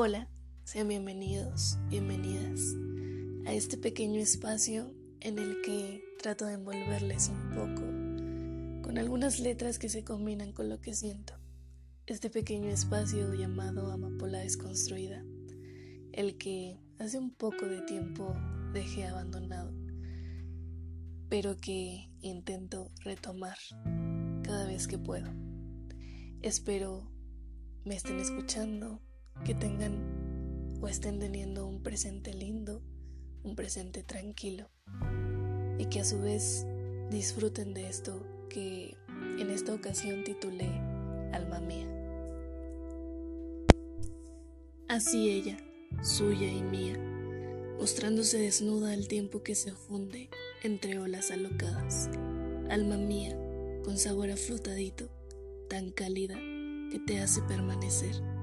Hola, sean bienvenidos, bienvenidas a este pequeño espacio en el que trato de envolverles un poco con algunas letras que se combinan con lo que siento. Este pequeño espacio llamado Amapola Desconstruida, el que hace un poco de tiempo dejé abandonado, pero que intento retomar cada vez que puedo. Espero me estén escuchando que tengan o estén teniendo un presente lindo, un presente tranquilo y que a su vez disfruten de esto que en esta ocasión titulé Alma mía. Así ella, suya y mía, mostrándose desnuda al tiempo que se funde entre olas alocadas. Alma mía, con sabor afrutadito, tan cálida que te hace permanecer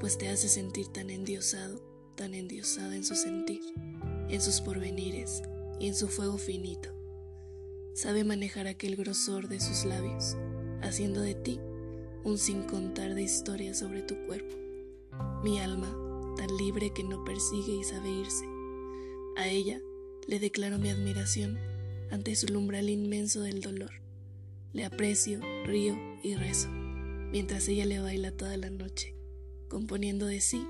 pues te hace sentir tan endiosado, tan endiosada en su sentir, en sus porvenires y en su fuego finito. Sabe manejar aquel grosor de sus labios, haciendo de ti un sin contar de historias sobre tu cuerpo. Mi alma, tan libre que no persigue y sabe irse. A ella le declaro mi admiración ante su umbral inmenso del dolor. Le aprecio, río y rezo, mientras ella le baila toda la noche componiendo de sí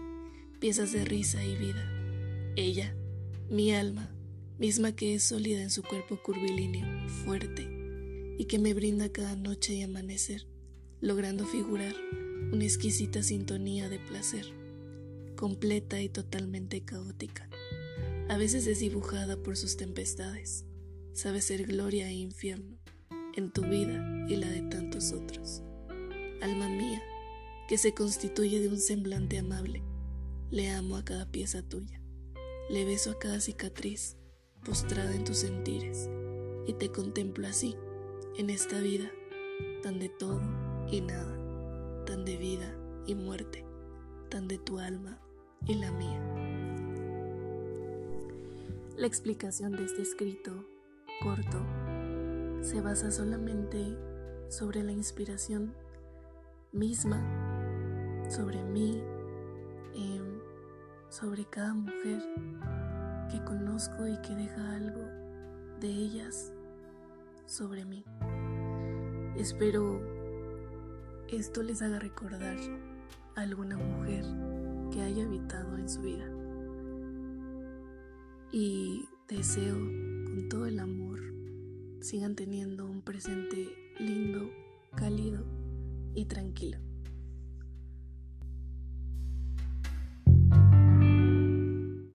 piezas de risa y vida. Ella, mi alma, misma que es sólida en su cuerpo curvilíneo, fuerte, y que me brinda cada noche y amanecer, logrando figurar una exquisita sintonía de placer, completa y totalmente caótica, a veces desdibujada por sus tempestades, sabe ser gloria e infierno en tu vida y la de tantos otros. Alma mía, que se constituye de un semblante amable. Le amo a cada pieza tuya, le beso a cada cicatriz postrada en tus sentires y te contemplo así, en esta vida, tan de todo y nada, tan de vida y muerte, tan de tu alma y la mía. La explicación de este escrito corto se basa solamente sobre la inspiración misma sobre mí, em, sobre cada mujer que conozco y que deja algo de ellas sobre mí. Espero esto les haga recordar a alguna mujer que haya habitado en su vida. Y deseo con todo el amor sigan teniendo un presente lindo, cálido y tranquilo.